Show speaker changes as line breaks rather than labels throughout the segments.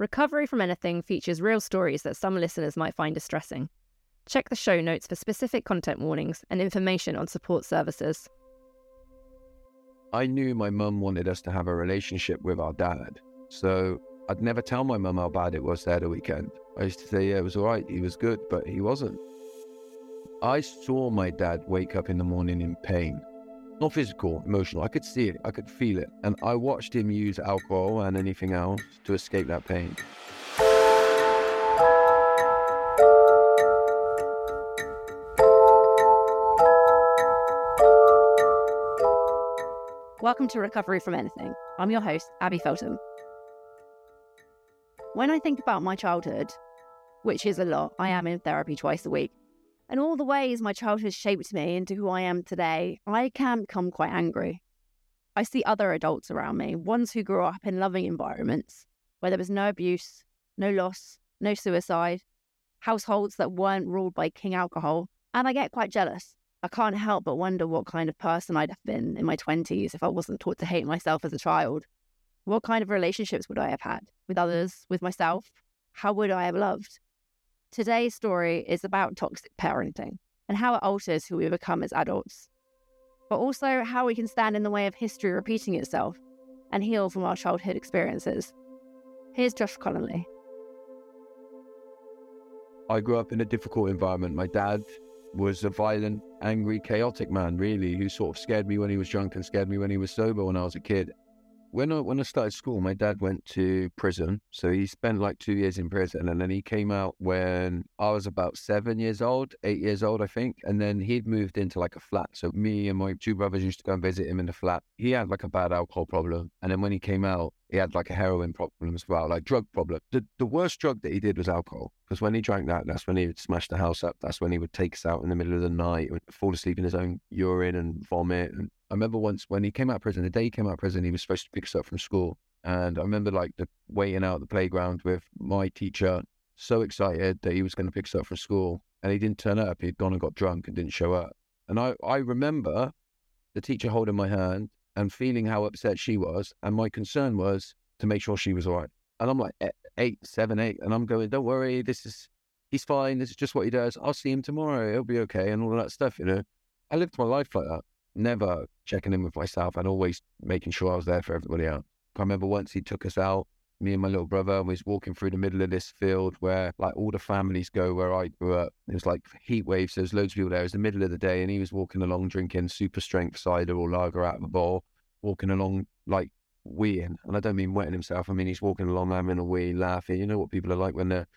Recovery from Anything features real stories that some listeners might find distressing. Check the show notes for specific content warnings and information on support services.
I knew my mum wanted us to have a relationship with our dad. So I'd never tell my mum how bad it was the weekend. I used to say, yeah, it was all right. He was good, but he wasn't. I saw my dad wake up in the morning in pain. Not physical, emotional. I could see it, I could feel it. And I watched him use alcohol and anything else to escape that pain.
Welcome to Recovery from Anything. I'm your host, Abby Feltham. When I think about my childhood, which is a lot, I am in therapy twice a week, and all the ways my childhood shaped me into who I am today, I can become quite angry. I see other adults around me, ones who grew up in loving environments where there was no abuse, no loss, no suicide, households that weren't ruled by king alcohol, and I get quite jealous. I can't help but wonder what kind of person I'd have been in my 20s if I wasn't taught to hate myself as a child. What kind of relationships would I have had with others, with myself? How would I have loved? Today's story is about toxic parenting and how it alters who we become as adults, but also how we can stand in the way of history repeating itself and heal from our childhood experiences. Here's Josh Connolly.
I grew up in a difficult environment. My dad was a violent, angry, chaotic man, really, who sort of scared me when he was drunk and scared me when he was sober when I was a kid. When I when I started school, my dad went to prison, so he spent like two years in prison, and then he came out when I was about seven years old, eight years old, I think, and then he'd moved into like a flat. So me and my two brothers used to go and visit him in the flat. He had like a bad alcohol problem, and then when he came out, he had like a heroin problem as well, like drug problem. The the worst drug that he did was alcohol. Because when he drank that, that's when he would smash the house up. That's when he would take us out in the middle of the night, and fall asleep in his own urine and vomit. And I remember once when he came out of prison, the day he came out of prison, he was supposed to pick us up from school. And I remember like the waiting out the playground with my teacher, so excited that he was going to pick us up from school. And he didn't turn up. He'd gone and got drunk and didn't show up. And I, I remember the teacher holding my hand and feeling how upset she was. And my concern was to make sure she was all right. And I'm like eh, eight, seven, eight, and I'm going, don't worry, this is, he's fine. This is just what he does. I'll see him tomorrow. He'll be okay, and all that stuff. You know, I lived my life like that, never checking in with myself, and always making sure I was there for everybody else. I remember once he took us out, me and my little brother, and we was walking through the middle of this field where like all the families go where I grew up. It was like heat waves. There's loads of people there. It was the middle of the day, and he was walking along drinking super strength cider or lager out of a bowl, walking along like weeing, and I don't mean wetting himself. I mean he's walking along having a wee, laughing. You know what people are like when they're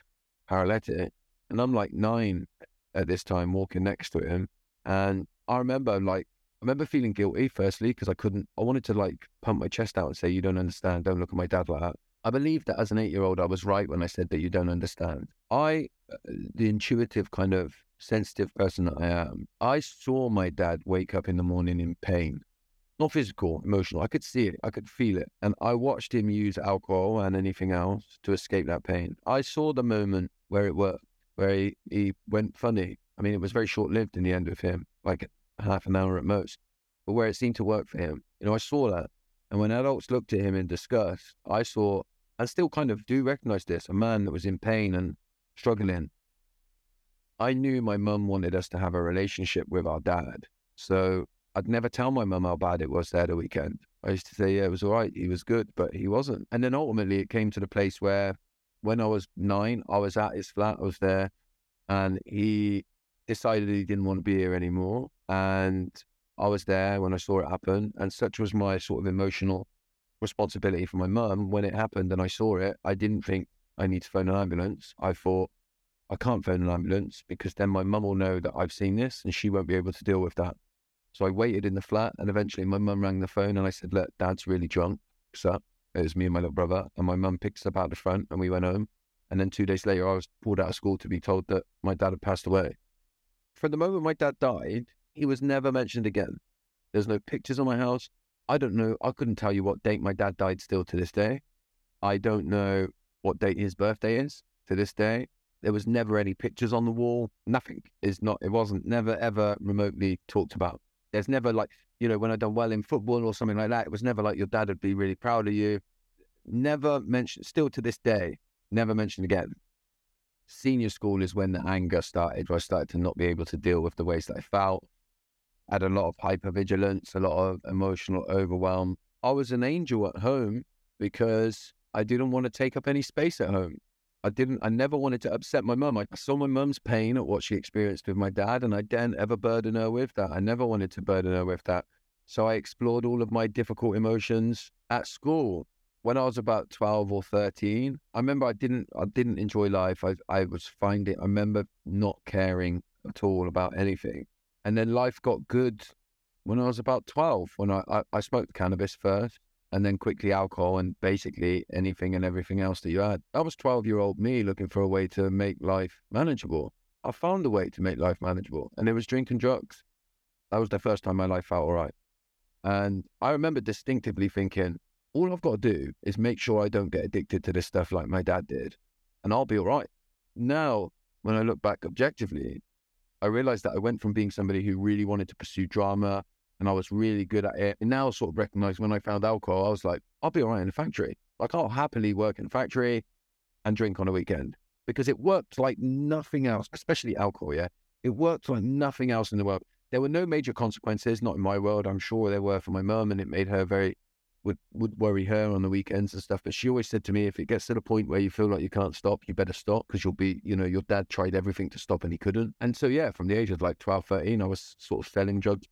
paralytic. And I'm like nine at this time, walking next to him, and I remember like I remember feeling guilty firstly because I couldn't. I wanted to like pump my chest out and say, "You don't understand. Don't look at my dad like that." I believe that as an eight-year-old, I was right when I said that you don't understand. I, uh, the intuitive kind of sensitive person that I am, I saw my dad wake up in the morning in pain not physical, emotional. I could see it, I could feel it. And I watched him use alcohol and anything else to escape that pain. I saw the moment where it worked, where he, he went funny. I mean, it was very short lived in the end with him, like half an hour at most, but where it seemed to work for him. You know, I saw that. And when adults looked at him in disgust, I saw, and still kind of do recognize this, a man that was in pain and struggling. I knew my mum wanted us to have a relationship with our dad. So I'd never tell my mum how bad it was there the weekend. I used to say, yeah, it was all right. He was good, but he wasn't. And then ultimately it came to the place where when I was nine, I was at his flat, I was there, and he decided he didn't want to be here anymore. And I was there when I saw it happen. And such was my sort of emotional responsibility for my mum. When it happened and I saw it, I didn't think I need to phone an ambulance. I thought, I can't phone an ambulance because then my mum will know that I've seen this and she won't be able to deal with that. So I waited in the flat and eventually my mum rang the phone and I said, Look, dad's really drunk. So it was me and my little brother. And my mum picked us up out the front and we went home. And then two days later, I was pulled out of school to be told that my dad had passed away. From the moment my dad died, he was never mentioned again. There's no pictures on my house. I don't know. I couldn't tell you what date my dad died still to this day. I don't know what date his birthday is to this day. There was never any pictures on the wall. Nothing is not, it wasn't never ever remotely talked about. There's never like, you know, when I've done well in football or something like that, it was never like your dad would be really proud of you. Never mentioned, still to this day, Never mentioned again. Senior school is when the anger started, where I started to not be able to deal with the ways that I felt. Had a lot of hypervigilance, a lot of emotional overwhelm. I was an angel at home because I didn't want to take up any space at home. I didn't, I never wanted to upset my mum. I saw my mum's pain at what she experienced with my dad, and I didn't ever burden her with that. I never wanted to burden her with that. So I explored all of my difficult emotions at school. When I was about 12 or 13, I remember I didn't I didn't enjoy life. I I was finding I remember not caring at all about anything. And then life got good when I was about 12, when I, I, I smoked cannabis first and then quickly alcohol and basically anything and everything else that you had. That was 12 year old me looking for a way to make life manageable. I found a way to make life manageable and it was drinking drugs. That was the first time my life felt all right. And I remember distinctively thinking, all I've got to do is make sure I don't get addicted to this stuff like my dad did, and I'll be all right. Now, when I look back objectively, I realized that I went from being somebody who really wanted to pursue drama and I was really good at it. And now I sort of recognize when I found alcohol, I was like, I'll be all right in a factory. Like I'll happily work in a factory and drink on a weekend because it worked like nothing else, especially alcohol. Yeah. It worked like nothing else in the world. There were no major consequences, not in my world. I'm sure there were for my mum, and it made her very would would worry her on the weekends and stuff. But she always said to me, if it gets to the point where you feel like you can't stop, you better stop because you'll be, you know, your dad tried everything to stop and he couldn't. And so yeah, from the age of like 12, 13, I was sort of selling drugs.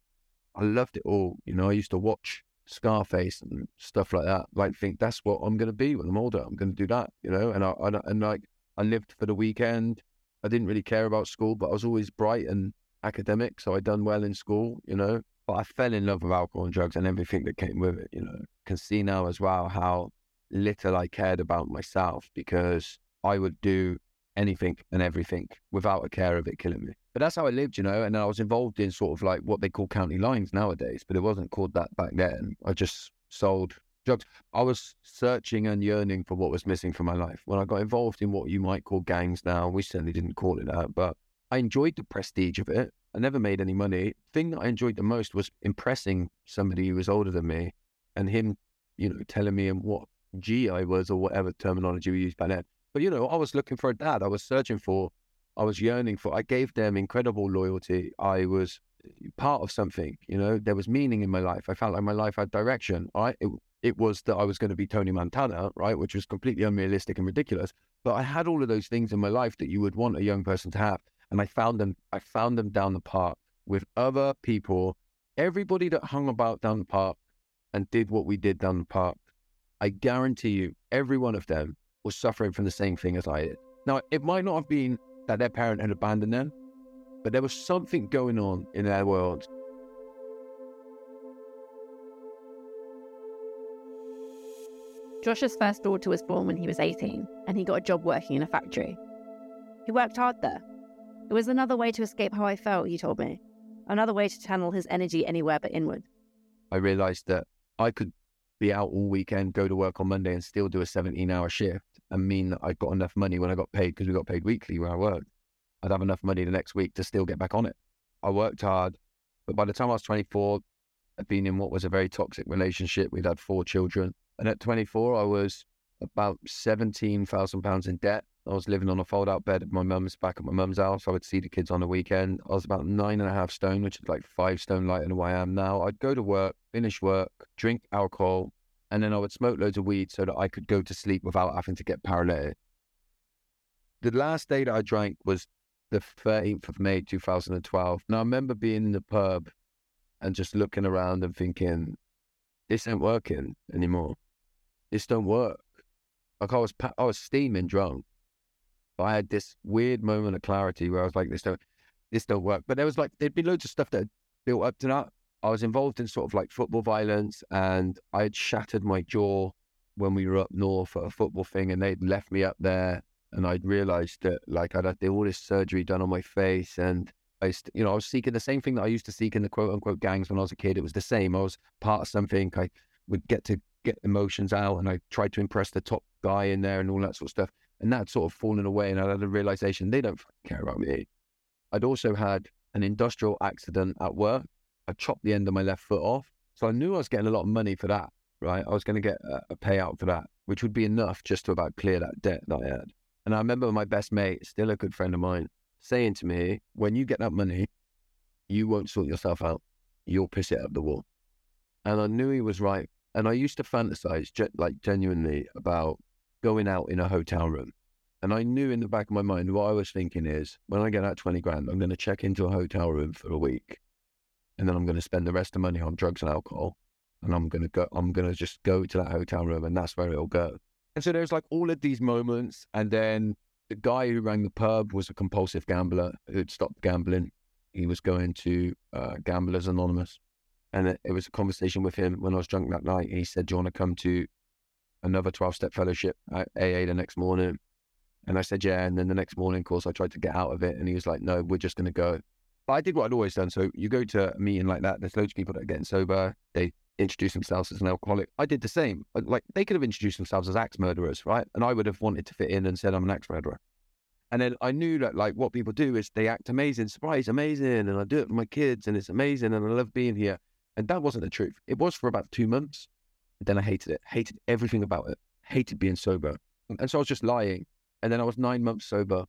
I loved it all. You know, I used to watch Scarface and stuff like that. Like think that's what I'm gonna be when I'm older. I'm gonna do that, you know. And I, I and like I lived for the weekend. I didn't really care about school, but I was always bright and academic, so I'd done well in school, you know. But I fell in love with alcohol and drugs and everything that came with it, you know. Can see now as well how little I cared about myself because I would do anything and everything without a care of it killing me. But that's how I lived, you know. And I was involved in sort of like what they call county lines nowadays, but it wasn't called that back then. I just sold drugs. I was searching and yearning for what was missing from my life. When I got involved in what you might call gangs now, we certainly didn't call it that, but I enjoyed the prestige of it. I never made any money. Thing that I enjoyed the most was impressing somebody who was older than me and him, you know, telling me what G I was or whatever terminology we used back then. But, you know, I was looking for a dad. I was searching for, I was yearning for, I gave them incredible loyalty. I was eh, part of something, you know, there was meaning in my life. I felt like my life had direction. Right? It, it was that I was going to be Tony Montana, right? Which was completely unrealistic and ridiculous. But I had all of those things in my life that you would want a young person to have and I found them. I found them down the park with other people. Everybody that hung about down the park and did what we did down the park. I guarantee you, every one of them was suffering from the same thing as I did. Now, it might not have been that their parent had abandoned them, but there was something going on in their world.
Josh's first daughter was born when he was 18, and he got a job working in a factory. He worked hard there, it was another way to escape how I felt, he told me. Another way to channel his energy anywhere but inward.
I realized that I could be out all weekend, go to work on Monday, and still do a 17 hour shift and mean that I got enough money when I got paid because we got paid weekly where I worked. I'd have enough money the next week to still get back on it. I worked hard, but by the time I was 24, I'd been in what was a very toxic relationship. We'd had four children. And at 24, I was about £17,000 in debt. I was living on a fold out bed at my mum's back at my mum's house. I would see the kids on the weekend. I was about nine and a half stone, which is like five stone lighter than I am now. I'd go to work, finish work, drink alcohol, and then I would smoke loads of weed so that I could go to sleep without having to get paralytic. The last day that I drank was the 13th of May, 2012. Now, I remember being in the pub and just looking around and thinking, this ain't working anymore. This don't work. Like I was, I was steaming drunk I had this weird moment of clarity where I was like, this don't, this don't work. But there was like, there'd been loads of stuff that built up to that. I was involved in sort of like football violence and I had shattered my jaw when we were up north at a football thing and they'd left me up there and I'd realized that like I'd had all this surgery done on my face and I, you know, I was seeking the same thing that I used to seek in the quote unquote gangs when I was a kid. It was the same. I was part of something. I would get to get emotions out and I tried to impress the top guy in there and all that sort of stuff. And that sort of fallen away. And I had a realization they don't care about me. I'd also had an industrial accident at work. I chopped the end of my left foot off. So I knew I was getting a lot of money for that, right? I was going to get a, a payout for that, which would be enough just to about clear that debt that I had. And I remember my best mate, still a good friend of mine, saying to me, when you get that money, you won't sort yourself out. You'll piss it up the wall. And I knew he was right. And I used to fantasize, like genuinely, about going out in a hotel room. And I knew in the back of my mind what I was thinking is when I get that 20 grand, I'm going to check into a hotel room for a week. And then I'm going to spend the rest of the money on drugs and alcohol. And I'm going to go, I'm going to just go to that hotel room and that's where it'll go. And so there's like all of these moments. And then the guy who ran the pub was a compulsive gambler who'd stopped gambling. He was going to uh, Gamblers Anonymous. And it, it was a conversation with him when I was drunk that night. He said, Do you want to come to another 12 step fellowship at AA the next morning? And I said, Yeah. And then the next morning, of course, I tried to get out of it. And he was like, No, we're just going to go. But I did what I'd always done. So you go to a meeting like that, there's loads of people that are getting sober. They introduce themselves as an alcoholic. I did the same. Like they could have introduced themselves as axe murderers, right? And I would have wanted to fit in and said I'm an axe murderer. And then I knew that like what people do is they act amazing, surprise, amazing, and I do it for my kids, and it's amazing, and I love being here. And that wasn't the truth. It was for about two months. Then I hated it, hated everything about it, hated being sober. And so I was just lying. And then I was nine months sober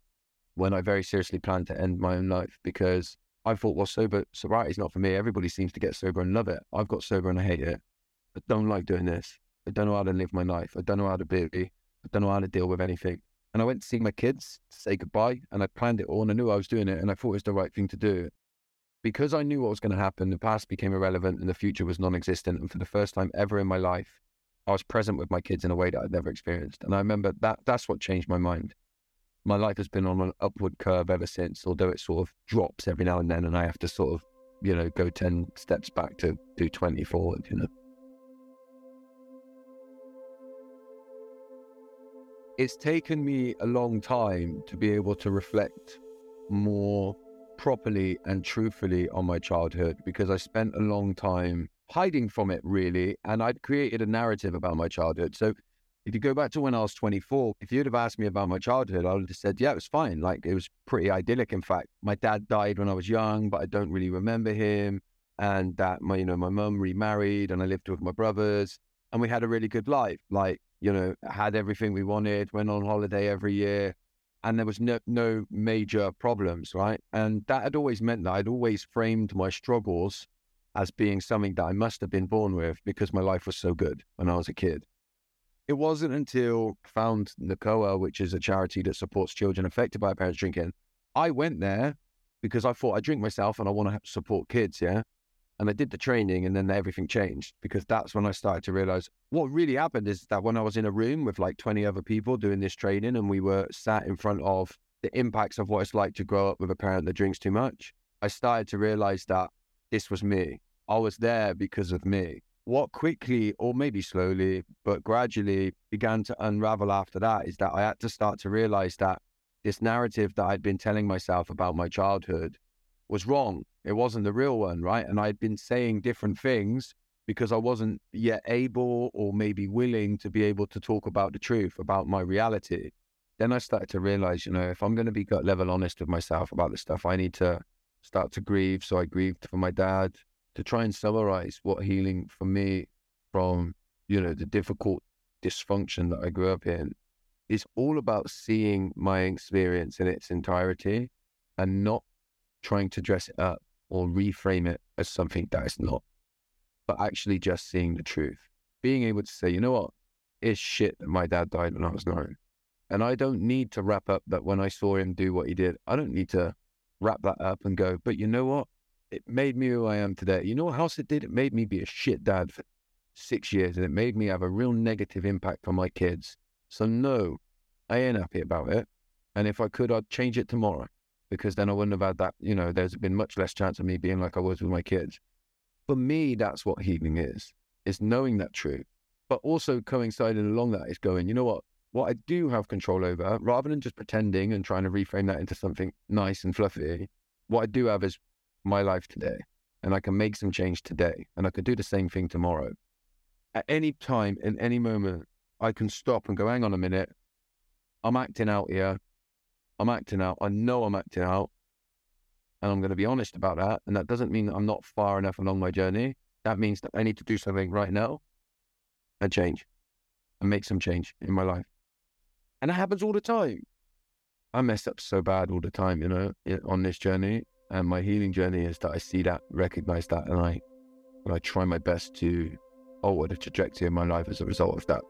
when I very seriously planned to end my own life because I thought, well, sober sobriety is not for me. Everybody seems to get sober and love it. I've got sober and I hate it. I don't like doing this. I don't know how to live my life. I don't know how to be. I don't know how to deal with anything. And I went to see my kids to say goodbye and I planned it all and I knew I was doing it and I thought it was the right thing to do. Because I knew what was going to happen, the past became irrelevant and the future was non existent. And for the first time ever in my life, I was present with my kids in a way that I'd never experienced. And I remember that that's what changed my mind my life has been on an upward curve ever since, although it sort of drops every now and then, and I have to sort of, you know, go 10 steps back to do 20 forward, you know. It's taken me a long time to be able to reflect more properly and truthfully on my childhood because I spent a long time hiding from it, really. And I'd created a narrative about my childhood. So if you go back to when I was 24, if you'd have asked me about my childhood, I would have said, yeah, it was fine. Like it was pretty idyllic. In fact, my dad died when I was young, but I don't really remember him. And that my, you know, my mum remarried and I lived with my brothers and we had a really good life. Like, you know, had everything we wanted, went on holiday every year and there was no, no major problems. Right. And that had always meant that I'd always framed my struggles as being something that I must have been born with because my life was so good when I was a kid it wasn't until I found NACOA, which is a charity that supports children affected by parents drinking. I went there because I thought I drink myself and I want to support kids. Yeah. And I did the training and then everything changed because that's when I started to realize what really happened is that when I was in a room with like 20 other people doing this training and we were sat in front of the impacts of what it's like to grow up with a parent that drinks too much, I started to realize that this was me. I was there because of me what quickly, or maybe slowly, but gradually began to unravel after that is that I had to start to realize that this narrative that I'd been telling myself about my childhood was wrong. It wasn't the real one, right? And I'd been saying different things because I wasn't yet able or maybe willing to be able to talk about the truth, about my reality. Then I started to realize, you know, if I'm going to be gut level honest with myself about this stuff, I need to start to grieve. So I grieved for my dad to try and summarize what healing for me from, you know, the difficult dysfunction that I grew up in is all about seeing my experience in its entirety and not trying to dress it up or reframe it as something that it's not, but actually just seeing the truth. Being able to say, you know what, it's shit that my dad died when I was nine. And I don't need to wrap up that when I saw him do what he did, I don't need to wrap that up and go, but you know what? it made me who I am today. You know what else it did? It made me be a shit dad for six years and it made me have a real negative impact on my kids. So, no, I ain't happy about it. And if I could, I'd change it tomorrow because then I wouldn't have had that. You know, there's been much less chance of me being like I was with my kids. For me, that's what healing is, is knowing that truth. But also coinciding along that is going, you know what? What I do have control over, rather than just pretending and trying to reframe that into something nice and fluffy, what I do have is my life today and I can make some change today and I could do the same thing tomorrow. At any time, in any moment, I can stop and go, hang on a minute. I'm acting out here. I'm acting out. I know I'm acting out. And I'm going to be honest about that. And that doesn't mean that I'm not far enough along my journey. That means that I need to do something right now and change. and make some change in my life. And it happens all the time. I mess up so bad all the time, you know, on this journey. And my healing journey is that I see that, recognize that, and I, and I try my best to alter the trajectory of my life as a result of that.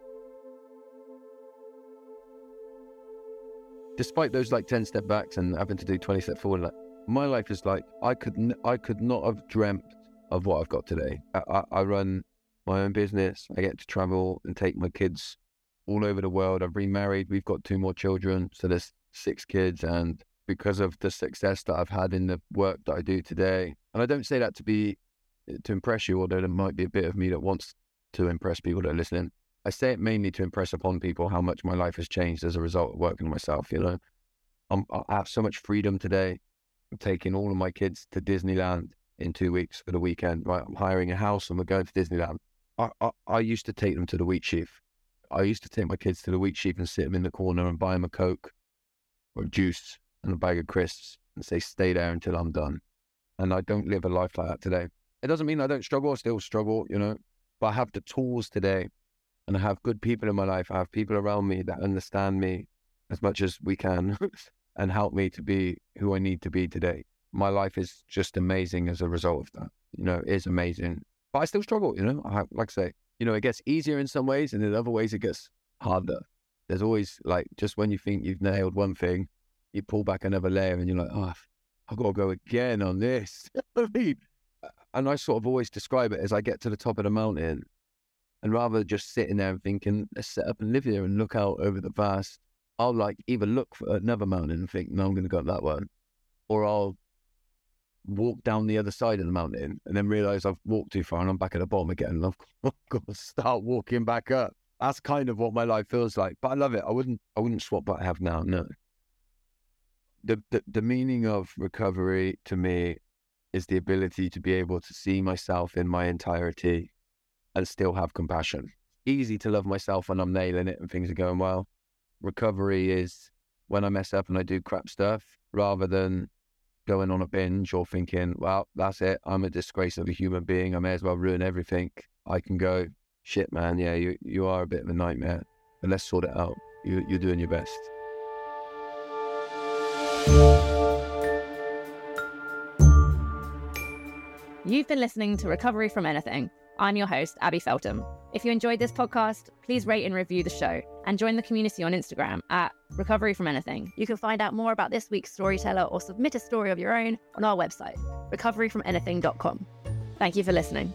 Despite those like 10 step backs and having to do 20 step forward, like, my life is like, I could, n- I could not have dreamt of what I've got today. I, I, I run my own business. I get to travel and take my kids all over the world. I've remarried. We've got two more children. So there's six kids. And because of the success that I've had in the work that I do today, and I don't say that to be to impress you, although there might be a bit of me that wants to impress people that are listening. I say it mainly to impress upon people how much my life has changed as a result of working on myself. You know, I'm, I have so much freedom today. I'm taking all of my kids to Disneyland in two weeks for the weekend. Right, I'm hiring a house and we're going to Disneyland. I, I, I used to take them to the wheat sheaf. I used to take my kids to the wheat sheaf and sit them in the corner and buy them a Coke or juice and a bag of crisps and say, stay there until I'm done. And I don't live a life like that today. It doesn't mean I don't struggle. I still struggle, you know, but I have the tools today and I have good people in my life. I have people around me that understand me as much as we can and help me to be who I need to be today. My life is just amazing as a result of that. You know, it is amazing but I still struggle. You know, I, like I say, you know, it gets easier in some ways, and in other ways, it gets harder. There's always like just when you think you've nailed one thing, you pull back another layer, and you're like, oh, I've got to go again on this. I mean, and I sort of always describe it as I get to the top of the mountain, and rather just sitting there and thinking, let's set up and live here and look out over the vast, I'll like either look for another mountain and think, no, I'm going to go up that one, or I'll walk down the other side of the mountain and then realize I've walked too far and I'm back at the bottom again and I've got to start walking back up. That's kind of what my life feels like. But I love it. I wouldn't I wouldn't swap what I have now, no. The, the the meaning of recovery to me is the ability to be able to see myself in my entirety and still have compassion. Easy to love myself when I'm nailing it and things are going well. Recovery is when I mess up and I do crap stuff rather than going on a binge or thinking, well, that's it. I'm a disgrace of a human being. I may as well ruin everything. I can go, shit, man. Yeah, you, you are a bit of a nightmare, but let's sort it out. You, you're doing your best.
You've been listening to Recovery from Anything. I'm your host, Abby Feltham. If you enjoyed this podcast, please rate and review the show and join the community on Instagram at Recovery from Anything. You can find out more about this week's storyteller or submit a story of your own on our website, recoveryfromanything.com. Thank you for listening.